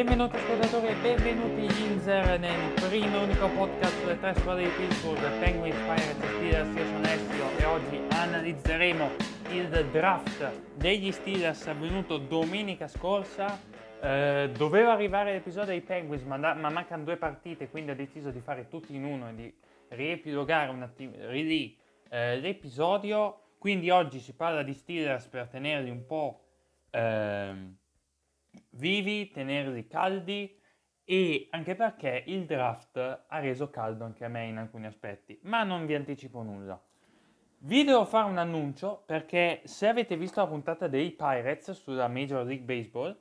Benvenuti ascoltatori e benvenuti Inzer nel primo e unico podcast sulle tre squadre di Pittsburgh, Penguins, Pirates Steelers. Io sono Alessio e oggi analizzeremo il draft degli Steelers avvenuto domenica scorsa. Eh, doveva arrivare l'episodio dei Penguins, ma, da, ma, mancano due partite, quindi ho deciso di fare tutti in uno e di riepilogare un attimo eh, l'episodio. Quindi oggi si parla di Steelers per tenerli un po' eh, vivi, tenerli caldi e anche perché il draft ha reso caldo anche a me in alcuni aspetti, ma non vi anticipo nulla. Vi devo fare un annuncio perché se avete visto la puntata dei Pirates sulla Major League Baseball,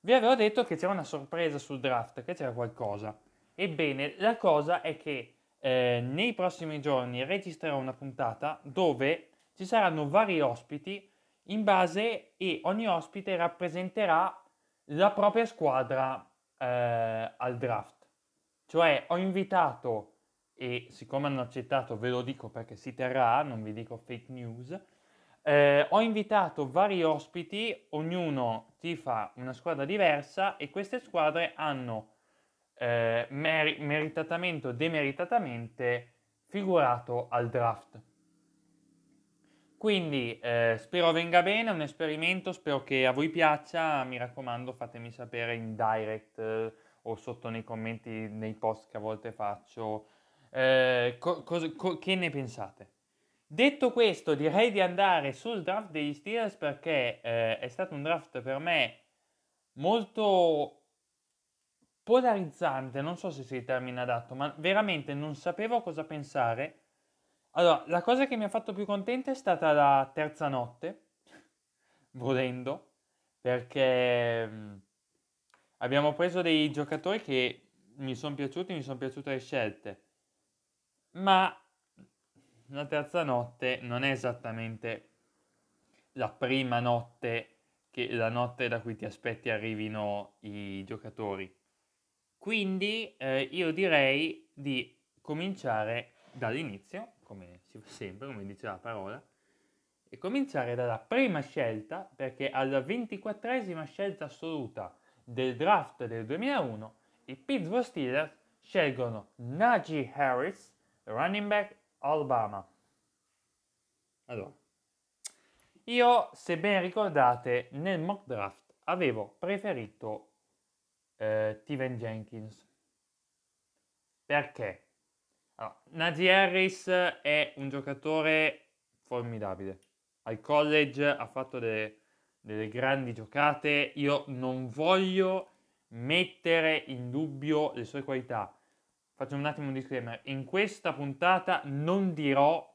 vi avevo detto che c'era una sorpresa sul draft, che c'era qualcosa. Ebbene, la cosa è che eh, nei prossimi giorni registrerò una puntata dove ci saranno vari ospiti in base e ogni ospite rappresenterà la propria squadra eh, al draft. Cioè ho invitato, e siccome hanno accettato ve lo dico perché si terrà, non vi dico fake news, eh, ho invitato vari ospiti, ognuno tifa una squadra diversa e queste squadre hanno eh, mer- meritatamente o demeritatamente figurato al draft. Quindi eh, spero venga bene, è un esperimento, spero che a voi piaccia, mi raccomando fatemi sapere in direct eh, o sotto nei commenti nei post che a volte faccio. Eh, co- co- co- che ne pensate. Detto questo direi di andare sul draft degli Steelers perché eh, è stato un draft per me molto polarizzante, non so se si termina adatto, ma veramente non sapevo cosa pensare allora, la cosa che mi ha fatto più contenta è stata la terza notte, volendo, perché abbiamo preso dei giocatori che mi sono piaciuti, mi sono piaciute le scelte, ma la terza notte non è esattamente la prima notte, che, la notte da cui ti aspetti arrivino i giocatori. Quindi eh, io direi di cominciare dall'inizio come si fa sempre, come dice la parola, e cominciare dalla prima scelta, perché alla ventiquattresima scelta assoluta del draft del 2001, i Pittsburgh Steelers scelgono Najee Harris, running back Alabama. Allora, io, se ben ricordate, nel mock draft avevo preferito eh, Steven Jenkins. Perché? Allora, Najee Harris è un giocatore formidabile. Al college ha fatto delle, delle grandi giocate. Io non voglio mettere in dubbio le sue qualità. Faccio un attimo un disclaimer. In questa puntata non dirò,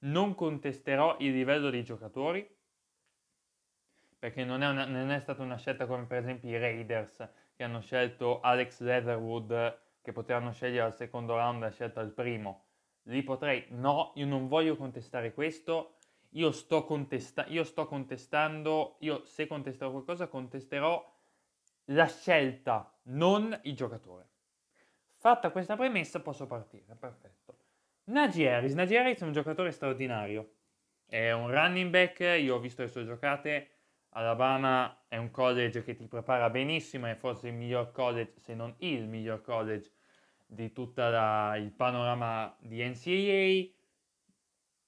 non contesterò il livello dei giocatori, perché non è, una, non è stata una scelta come per esempio i Raiders che hanno scelto Alex Leatherwood che potevano scegliere al secondo round la scelta al primo. Lì potrei, no, io non voglio contestare questo, io sto, contesta- io sto contestando, io se contesterò qualcosa contesterò la scelta, non il giocatore. Fatta questa premessa posso partire, perfetto. Najee Harris, Najee Harris è un giocatore straordinario, è un running back, io ho visto le sue giocate, Alabama è un college che ti prepara benissimo, è forse il miglior college, se non il miglior college di tutto il panorama di NCAA.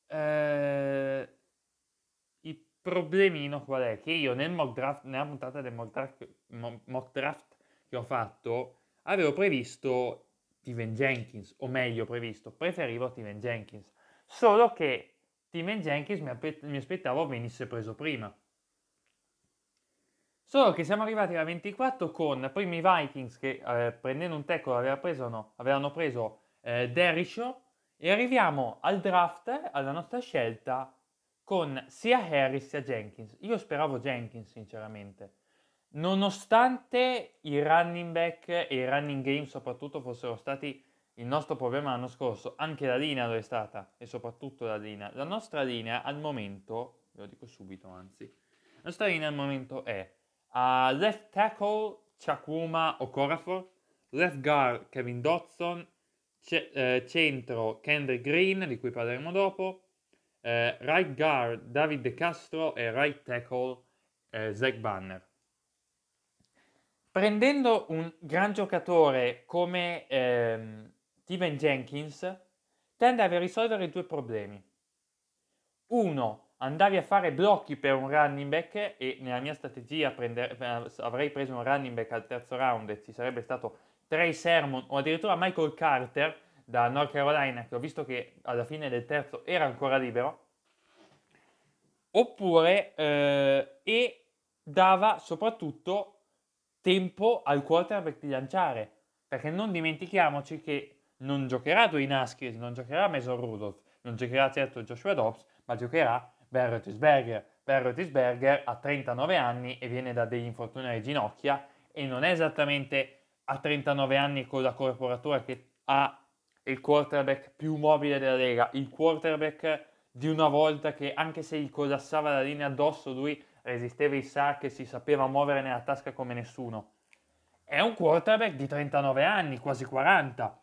Eh, il problemino qual è? Che io nel mock draft, nella puntata del mock draft, mock draft che ho fatto, avevo previsto Steven Jenkins, o meglio previsto, preferivo Steven Jenkins. Solo che Steven Jenkins mi, mi aspettavo venisse preso prima Solo che siamo arrivati alla 24 con primi Vikings che eh, prendendo un tackle aveva preso, no, avevano preso eh, Derishaw e arriviamo al draft, alla nostra scelta, con sia Harris sia Jenkins. Io speravo Jenkins sinceramente. Nonostante i running back e i running game soprattutto fossero stati il nostro problema l'anno scorso, anche la linea lo è stata e soprattutto la linea. La nostra linea al momento, ve lo dico subito anzi, la nostra linea al momento è Uh, left tackle Chakwuma Okorafor, left guard Kevin Dodson, c- eh, centro Kendrick Green, di cui parleremo dopo, eh, right guard David De Castro e right tackle eh, Zach Banner. prendendo un gran giocatore come ehm, Steven Jenkins, tende a risolvere due problemi. Uno, andavi a fare blocchi per un running back e nella mia strategia prendere, eh, avrei preso un running back al terzo round e ci sarebbe stato Trey Sermon o addirittura Michael Carter da North Carolina che ho visto che alla fine del terzo era ancora libero. Oppure eh, e dava soprattutto tempo al quarterback di lanciare perché non dimentichiamoci che non giocherà Dwayne Haskins, non giocherà Mason Rudolph, non giocherà certo Joshua Dobbs, ma giocherà Ben Roethlisberger. Ha 39 anni e viene da degli infortuni alle ginocchia e non è esattamente a 39 anni con la corporatura che ha il quarterback più mobile della Lega, il quarterback di una volta che anche se gli collassava la linea addosso lui resisteva i sac e si sapeva muovere nella tasca come nessuno. È un quarterback di 39 anni, quasi 40.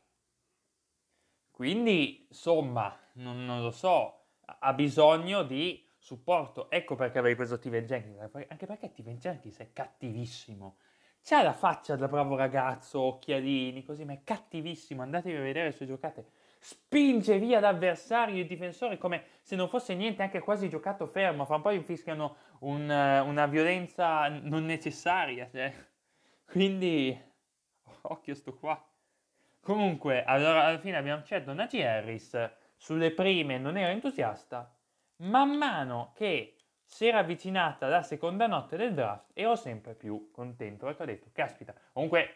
Quindi, insomma, non, non lo so, ha bisogno di supporto. Ecco perché avrei preso Steven Jenkins, anche perché Steven Jenkins è cattivissimo. C'ha la faccia da bravo ragazzo, occhialini, così, ma è cattivissimo. Andatevi a vedere le sue giocate. Spinge via l'avversario, il difensore, come se non fosse niente, anche quasi giocato fermo. Fra un po' infischiano un, una violenza non necessaria. Cioè. Quindi, occhio sto qua. Comunque, allora, alla fine abbiamo scelto Najee Harris sulle prime non ero entusiasta, man mano che si era avvicinata la seconda notte del draft ero sempre più contento perché ho detto, caspita, comunque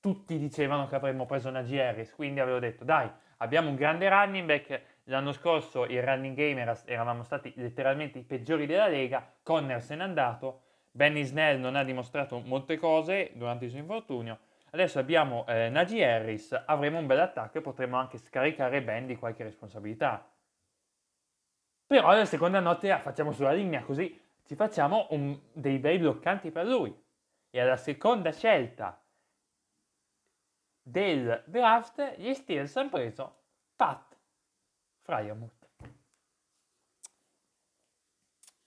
tutti dicevano che avremmo preso una GRS, quindi avevo detto, dai, abbiamo un grande running back, l'anno scorso il running game era, eravamo stati letteralmente i peggiori della Lega, Conner se n'è andato, Benny Snell non ha dimostrato molte cose durante il suo infortunio, Adesso abbiamo eh, Najee Harris, avremo un bel attacco e potremo anche scaricare Ben di qualche responsabilità. Però la seconda notte la facciamo sulla linea, così ci facciamo un, dei bei bloccanti per lui. E alla seconda scelta del draft, gli Steelers hanno preso Pat Fryermuth.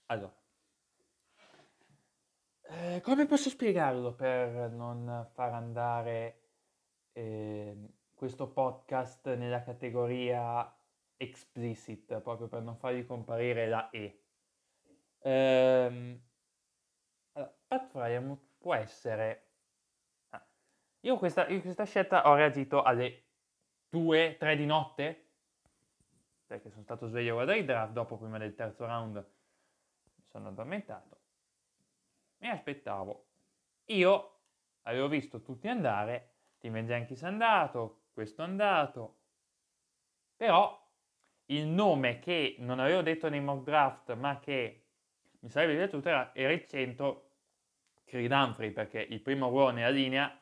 Allora, eh, come posso spiegarlo per non far andare eh, questo podcast nella categoria explicit, proprio per non fargli comparire la E? Ehm, allora, Pat Fryermuth può essere... Ah, io, questa, io questa scelta ho reagito alle 2-3 di notte, perché sono stato sveglio a guardare il draft, dopo prima del terzo round mi sono addormentato mi aspettavo. Io avevo visto tutti andare, Steven Jenkins è andato, questo è andato, però il nome che non avevo detto nei mock draft, ma che mi sarebbe piaciuto era, era il centro Creed Humphrey, perché il primo ruolo nella linea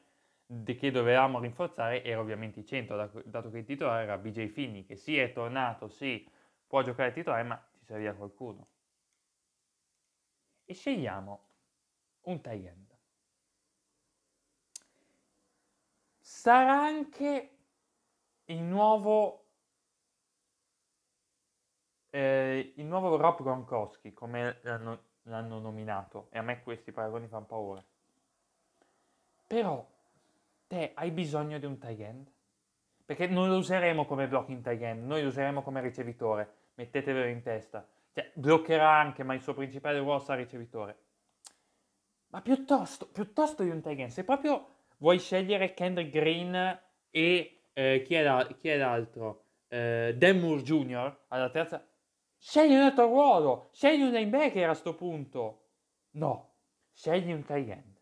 che dovevamo rinforzare era ovviamente il centro, dato che il titolare era BJ Finney, che sì è tornato, sì può giocare titolare, ma ci serviva qualcuno. E scegliamo un tight end. Sarà anche il nuovo, eh, il nuovo Rob Gronkowski, come l'hanno, l'hanno nominato, e a me questi paragoni fanno paura. Però te hai bisogno di un tight end? Perché non lo useremo come blocking tight end, noi lo useremo come ricevitore, mettetevelo in testa. Cioè, bloccherà anche, ma il suo principale ruolo sarà ricevitore. Ma piuttosto, piuttosto di un tight se proprio vuoi scegliere Kendrick Green e eh, chi, è la, chi, è l'altro? Eh, Dan Moore Jr. alla terza, scegli un altro ruolo, scegli un linebacker a sto punto. No, scegli un tight end.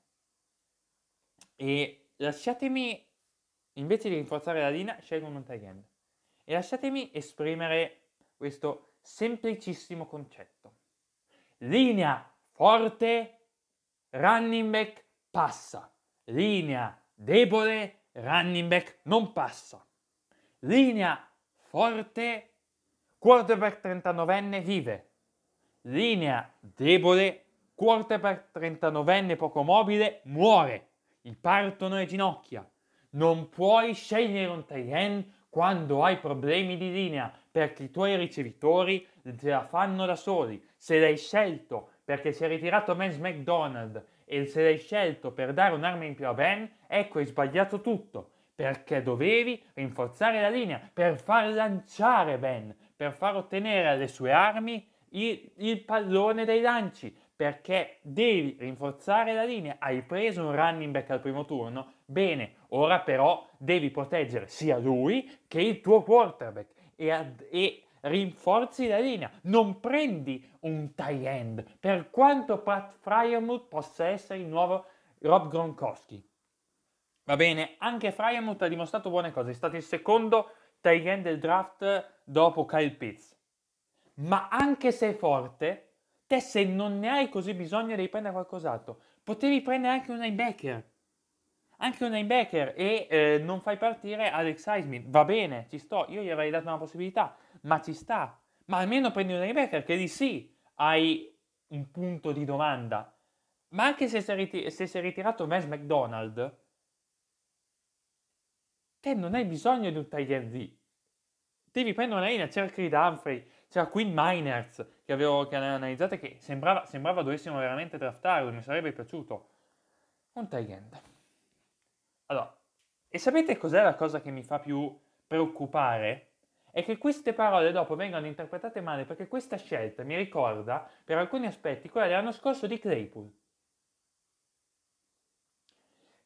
E lasciatemi, invece di rinforzare la linea, scelgo un tight end. E lasciatemi esprimere questo semplicissimo concetto. Linea forte running back passa. Linea debole, running back non passa. Linea forte, quarterback 39enne vive. Linea debole, quarterback 39enne poco mobile muore. Gli partono le ginocchia. Non puoi scegliere un end quando hai problemi di linea perché i tuoi ricevitori te la fanno da soli. Se l'hai scelto perché si è ritirato Mans McDonald e se l'hai scelto per dare un'arma in più a Ben, ecco hai sbagliato tutto, perché dovevi rinforzare la linea per far lanciare Ben, per far ottenere alle sue armi il, il pallone dei lanci, perché devi rinforzare la linea. Hai preso un running back al primo turno, bene, ora però devi proteggere sia lui che il tuo quarterback. E, ad, e rinforzi la linea. Non prendi un tight end, per quanto Pat Fryermuth possa essere il nuovo Rob Gronkowski. Va bene, anche Fryermuth ha dimostrato buone cose, è stato il secondo tight end del draft dopo Kyle Pitts. Ma anche se è forte, te se non ne hai così bisogno devi prendere qualcos'altro. Potevi prendere anche un linebacker. Anche un linebacker e eh, non fai partire Alex Heisman. Va bene, ci sto. Io gli avrei dato una possibilità, ma ci sta. Ma almeno prendi un linebacker che lì sì hai un punto di domanda. Ma anche se si è, se si ritirato Vance McDonald, te non hai bisogno di un tight lì. Devi prendere una linea, c'era Creed Humphrey, c'era Quinn Miners che avevo che analizzato che sembrava, sembrava dovessimo veramente draftarlo, mi sarebbe piaciuto. Un tight. Allora, e sapete cos'è la cosa che mi fa più preoccupare? È che queste parole dopo vengono interpretate male perché questa scelta mi ricorda per alcuni aspetti quella dell'anno scorso di Claypool.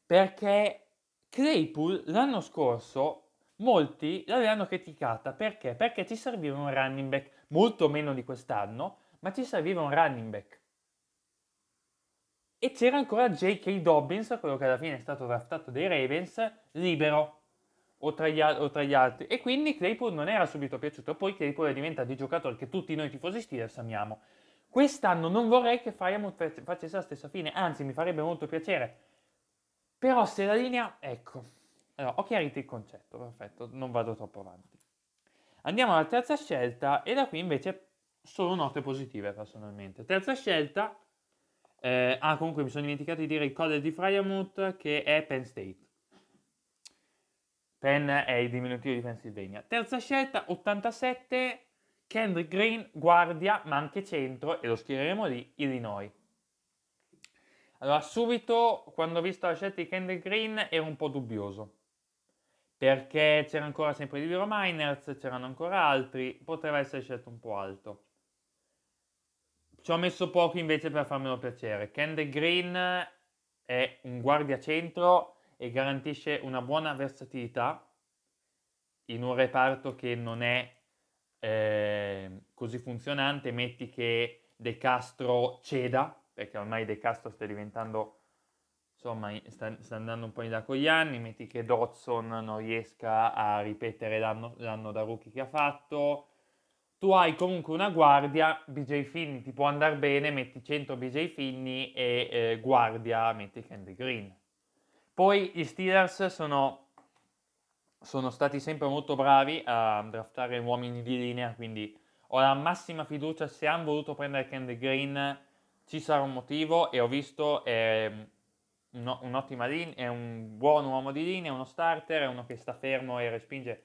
Perché Claypool l'anno scorso molti l'avevano criticata perché? Perché ci serviva un running back molto meno di quest'anno, ma ci serviva un running back. E c'era ancora J.K. Dobbins, quello che alla fine è stato draftato dai Ravens, libero, o tra, gli, o tra gli altri. E quindi Claypool non era subito piaciuto. Poi Claypool è diventato il giocatore che tutti noi tifosi Steelers amiamo. Quest'anno non vorrei che Firemouth facesse la stessa fine, anzi mi farebbe molto piacere. Però se la linea... Ecco, allora, ho chiarito il concetto, perfetto, non vado troppo avanti. Andiamo alla terza scelta e da qui invece solo note positive personalmente. Terza scelta, eh, ah comunque mi sono dimenticato di dire il college di Fryermuth che è Penn State. Penn è il diminutivo di Pennsylvania. Terza scelta, 87, Kendrick Green, guardia, ma anche centro, e lo schiereremo lì, Illinois. Allora, subito, quando ho visto la scelta di Kendrick Green, ero un po' dubbioso perché c'era ancora sempre di Vero Miners, c'erano ancora altri, poteva essere scelto un po' alto. Ci ho messo poco invece per farmelo piacere. Kendall Green è un guardia centro e garantisce una buona versatilità in un reparto che non è eh, così funzionante. Metti che De Castro ceda, perché ormai De Castro sta diventando insomma sta, sta, andando un po' in là con gli anni, metti che Dodson non riesca a ripetere l'anno, l'anno, da rookie che ha fatto, tu hai comunque una guardia, BJ Finney ti può andare bene, metti 100 BJ Finney e eh, guardia metti Candy Green. Poi gli Steelers sono, sono stati sempre molto bravi a draftare uomini di linea, quindi ho la massima fiducia, se hanno voluto prendere Candy Green ci sarà un motivo e ho visto... Eh, un, un'ottima linea, è un buon uomo di linea, uno starter, è uno che sta fermo e respinge,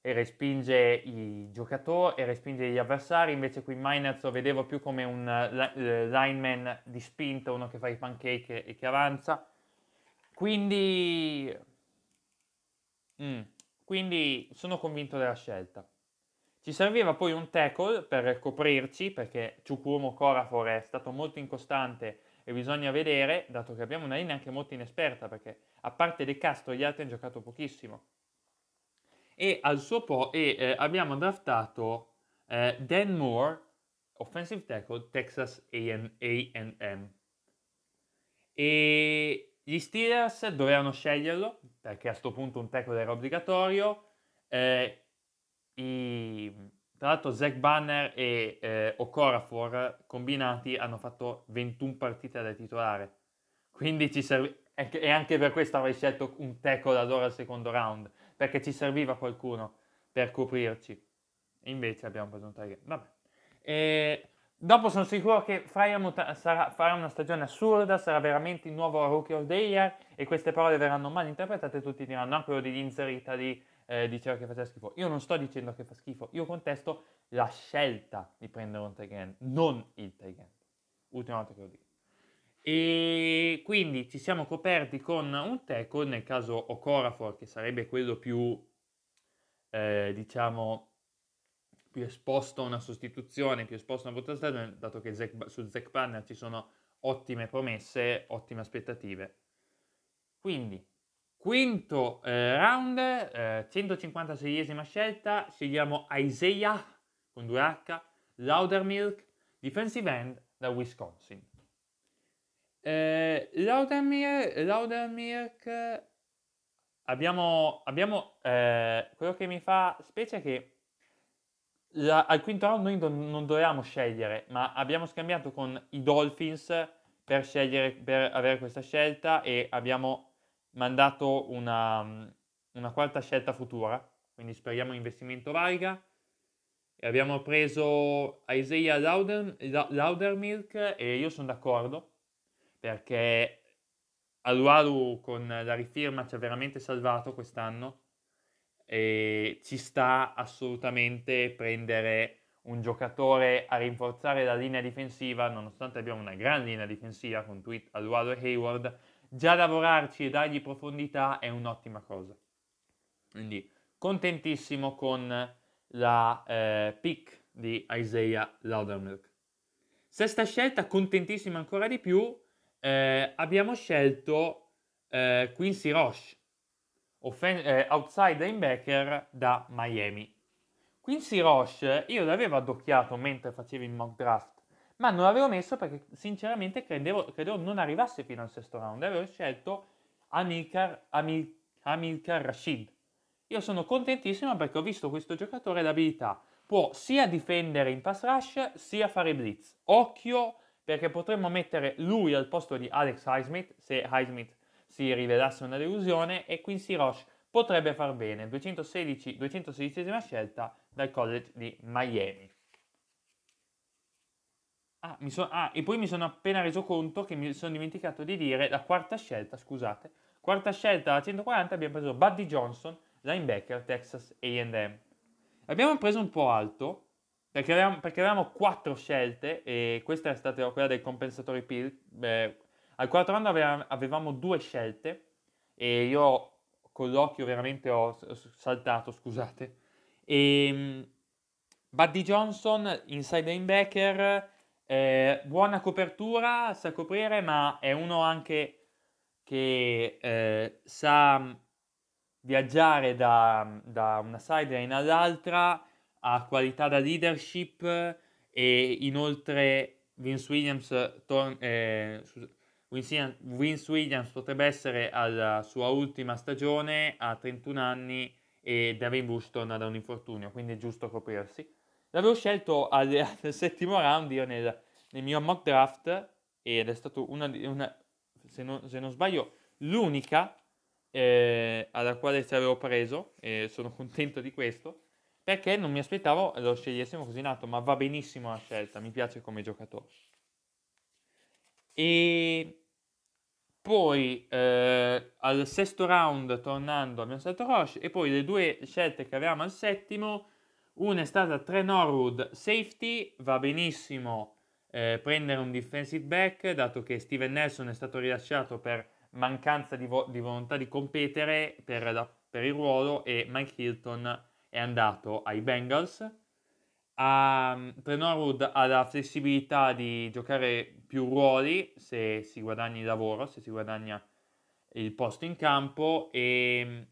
e respinge i giocatori e respinge gli avversari. Invece qui Miners lo vedevo più come un uh, lineman di spinta, uno che fa i pancake e che avanza. Quindi, mm, quindi sono convinto della scelta. Ci serviva poi un tackle per coprirci perché Chukwumo Corafor è stato molto incostante e bisogna vedere, dato che abbiamo una linea anche molto inesperta, perché a parte De Castro gli altri hanno giocato pochissimo. E al suo po' e, eh, abbiamo draftato eh, Dan Moore, offensive tackle, Texas A&M. E gli Steelers dovevano sceglierlo, perché a questo punto un tackle era obbligatorio. Eh, i, tra l'altro Zach Banner e eh, Okorafor combinati hanno fatto 21 partite da titolare. Quindi ci serve... E anche per questo avrei scelto un tackle allora al secondo round, perché ci serviva qualcuno per coprirci. Invece abbiamo preso un tight Vabbè. E dopo sono sicuro che Fryermuth sarà, farà una stagione assurda, sarà veramente il nuovo Rookie of the Year e queste parole verranno mal interpretate e tutti diranno, ah, quello di inserita di eh, diceva che faceva schifo. Io non sto dicendo che fa schifo, io contesto la scelta di prendere un tight non il tight ultima volta che lo dico. E quindi ci siamo coperti con un tackle, nel caso Okorafor, che sarebbe quello più, eh, diciamo, più esposto a una sostituzione, più esposto a una brutta stagione, dato che Zach, su Zack Banner ci sono ottime promesse, ottime aspettative. Quindi, quinto eh, round, eh, 156esima scelta, scegliamo Isaiah con 2H, Laudermilk, defensive end da Wisconsin. Eh, Laudermilk, Laudermilk abbiamo, abbiamo eh, quello che mi fa specie è che la, al quinto round noi non, non dovevamo scegliere, ma abbiamo scambiato con i Dolphins per, scegliere, per avere questa scelta e abbiamo mandato una, una quarta scelta futura, quindi speriamo investimento valga. E abbiamo preso Isaiah Lauder, Laudermilk e io sono d'accordo perché Alualu con la rifirma ci ha veramente salvato quest'anno e ci sta assolutamente prendere un giocatore a rinforzare la linea difensiva, nonostante abbiamo una gran linea difensiva con Tweet, Aluado e Hayward, già lavorarci e dargli profondità è un'ottima cosa. Quindi contentissimo con la eh, pick di Isaiah Loudermilk. Sesta scelta, contentissimo ancora di più, eh, abbiamo scelto eh, Quincy Roche, offen- eh, outside linebacker da Miami. Quincy Roche io l'avevo addocchiato mentre facevo il mock draft, ma non l'avevo messo perché sinceramente credevo, credevo non arrivasse fino al sesto round. Avevo scelto Amilcar, Amil, Amilcar Rashid. Io sono contentissimo perché ho visto questo giocatore l'abilità. Può sia difendere in pass rush sia fare blitz. Occhio perché potremmo mettere lui al posto di Alex Highsmith se Highsmith si rivelasse una delusione e Quincy Roche potrebbe far bene, 216, 216 scelta dal college di Miami. Ah, so, ah, e poi mi sono appena reso conto che mi sono dimenticato di dire la quarta scelta, scusate, quarta scelta a 140 abbiamo preso Buddy Johnson, linebacker Texas A&M. Abbiamo preso un po' alto, perché avevamo, perché avevamo quattro scelte e questa è stata quella del compensatory pill, al quarto round avevamo, due scelte e io con l'occhio veramente ho saltato, scusate. E, ehm, Buddy Johnson, inside linebacker, eh, buona copertura, sa coprire, ma è uno anche che eh, sa viaggiare da, da una sideline all'altra, ha qualità da leadership e inoltre Vince Williams, tor- eh, Vince Williams potrebbe essere alla sua ultima stagione a 31 anni e Devin Bush torna da un infortunio, quindi è giusto coprirsi. L'avevo scelto al, al settimo round io nel, nel, mio mock draft ed è stato una, una se, non, se non sbaglio, l'unica eh, alla quale ci avevo preso e sono contento di questo perché non mi aspettavo lo scegliessimo così in alto, ma va benissimo la scelta, mi piace come giocatore. E poi eh, al sesto round, tornando, abbiamo scelto Roche. E poi le due scelte che avevamo al settimo, una è stata Tre Norwood Safety, va benissimo eh, prendere un defensive back, dato che Steven Nelson è stato rilasciato per mancanza di, vo- di volontà di competere per, la, per il ruolo e Mike Hilton è andato ai Bengals Um, Norwood ha la flessibilità di giocare più ruoli se si guadagna il lavoro, se si guadagna il posto in campo e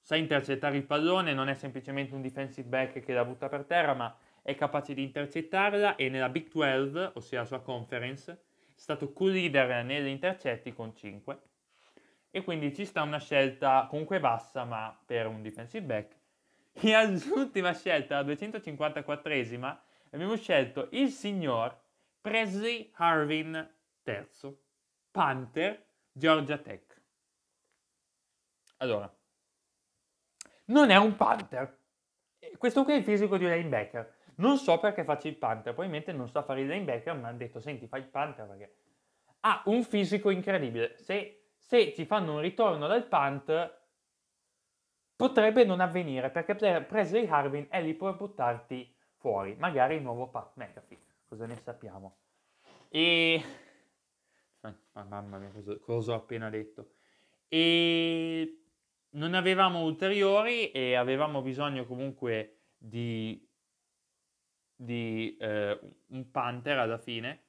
sa intercettare il pallone, non è semplicemente un defensive back che la butta per terra, ma è capace di intercettarla e nella Big 12, ossia la sua conference, è stato co-leader nelle intercetti con 5 e quindi ci sta una scelta comunque bassa ma per un defensive back e all'ultima scelta, la 254esima, abbiamo scelto il signor Presley Harvin III, Panther, Georgia Tech. Allora, non è un Panther. Questo qui è il fisico di un linebacker. Non so perché faccia il Panther, probabilmente non sa fare il linebacker, ma hanno detto, senti, fai il Panther perché ha un fisico incredibile. Se, se ci fanno un ritorno dal Panther, Potrebbe non avvenire perché Presley Harvin è lì per buttarti fuori, magari il nuovo Pat McAfee, cosa ne sappiamo. E... Mamma mia, cosa, cosa ho appena detto. E non avevamo ulteriori e avevamo bisogno comunque di, di eh, un Panther alla fine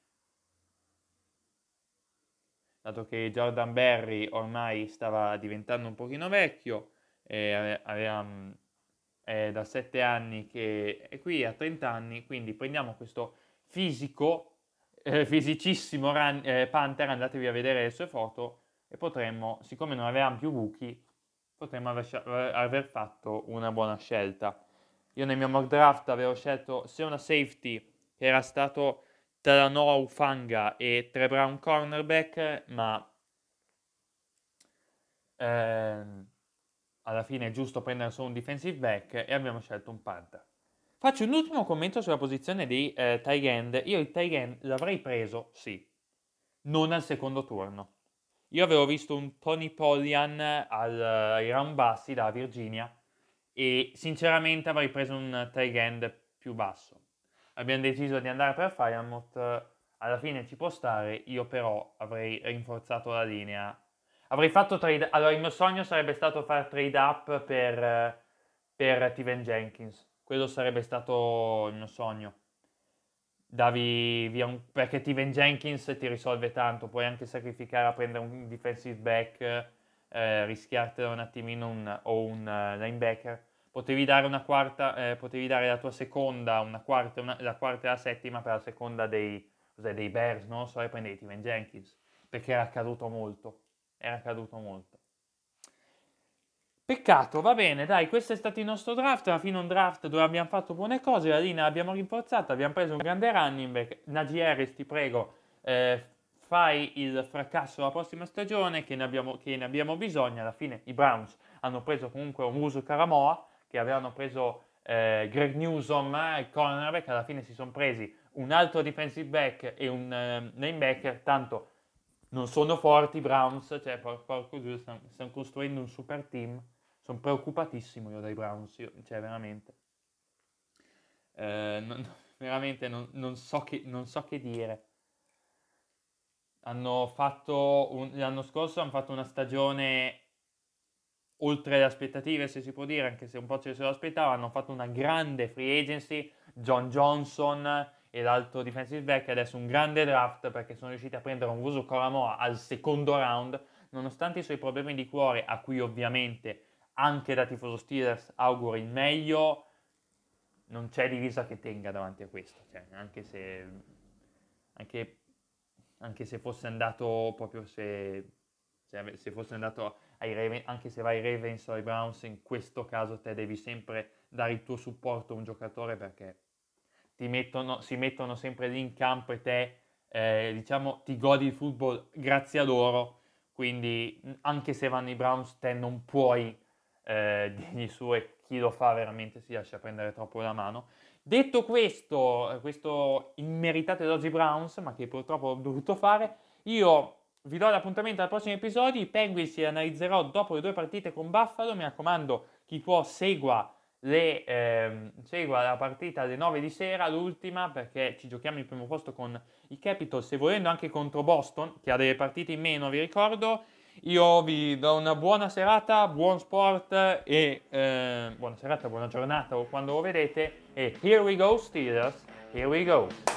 dato che Jordan Berry ormai stava diventando un pochino vecchio, eh, aveva, è da 7 anni che è qui a 30 anni, quindi prendiamo questo fisico, eh, fisicissimo ran, eh, Panther, andatevi a vedere le sue foto e potremmo, siccome non avevamo più buchi, potremmo aver, aver fatto una buona scelta. Io nel mio mock draft avevo scelto sia una safety che era stato tra Noah Ufanga e tre Brown cornerback, ma ehm, alla fine è giusto prendere solo un defensive back e abbiamo scelto un Panther. Faccio un ultimo commento sulla posizione di eh, end. Io il tight end l'avrei preso, sì, non al secondo turno. Io avevo visto un Tony Pollian al, ai round bassi da Virginia e sinceramente avrei preso un tight end più basso abbiamo deciso di andare per Firemouth, alla fine ci può stare, io però avrei rinforzato la linea. Avrei fatto trade, allora il mio sogno sarebbe stato fare trade up per, per Steven Jenkins, quello sarebbe stato il mio sogno. Davi via un, perché Steven Jenkins ti risolve tanto, puoi anche sacrificare a prendere un defensive back, eh, rischiartelo un attimino un, o un uh, linebacker. Potevi dare quarta, eh, potevi dare la tua seconda, una quarta, una, la quarta e la settima per la seconda dei, dei Bears, non so, e prendevi Steven Jenkins, perché era accaduto molto, era accaduto molto. Peccato, va bene, dai, questo è stato il nostro draft, alla fine un draft dove abbiamo fatto buone cose, la linea l'abbiamo rinforzata, abbiamo preso un grande running back, Najee Harris, ti prego, eh, fai il fracasso la prossima stagione che ne, abbiamo, che ne abbiamo bisogno, alla fine i Browns hanno preso comunque un uso Caramoa, che avevano preso eh, Greg Newsom, il cornerback, alla fine si sono presi un altro defensive back e un uh, linebacker, tanto non sono forti i Browns, cioè porco giù, stanno, stanno, costruendo un super team, sono preoccupatissimo io dai Browns, io, cioè veramente. Eh, non, veramente non, non, so che, non so che dire. Hanno fatto un, l'anno scorso hanno fatto una stagione oltre le aspettative, se si può dire, anche se un po' ce lo aspettava, hanno fatto una grande free agency, John Johnson e l'altro defensive back, adesso un grande draft perché sono riusciti a prendere un Vuso Coramoa al secondo round, nonostante i suoi problemi di cuore, a cui ovviamente anche da tifoso Steelers auguro il meglio, non c'è divisa che tenga davanti a questo, cioè, anche se... Anche, anche se fosse andato proprio se, se fosse andato ai Ravens, anche se vai ai Ravens o ai Browns, in questo caso te devi sempre dare il tuo supporto a un giocatore perché mettono, si mettono sempre lì in campo e te, eh, diciamo, ti godi il football grazie a loro. Quindi anche se vanno i Browns, te non puoi eh, dirgli su e chi lo fa veramente si lascia prendere troppo la mano. Detto questo, questo immeritato elogi Browns, ma che purtroppo ho dovuto fare, io vi do l'appuntamento ai prossimi episodi. I Penguins li analizzerò dopo le due partite con Buffalo. Mi raccomando, chi può segua, le, ehm, segua la partita alle 9 di sera, l'ultima, perché ci giochiamo il primo posto con i Capitals e volendo anche contro Boston, che ha delle partite in meno, vi ricordo. Io vi do una buona serata, buon sport e eh, buona serata, buona giornata o quando lo vedete. E here we go Steelers, here we go.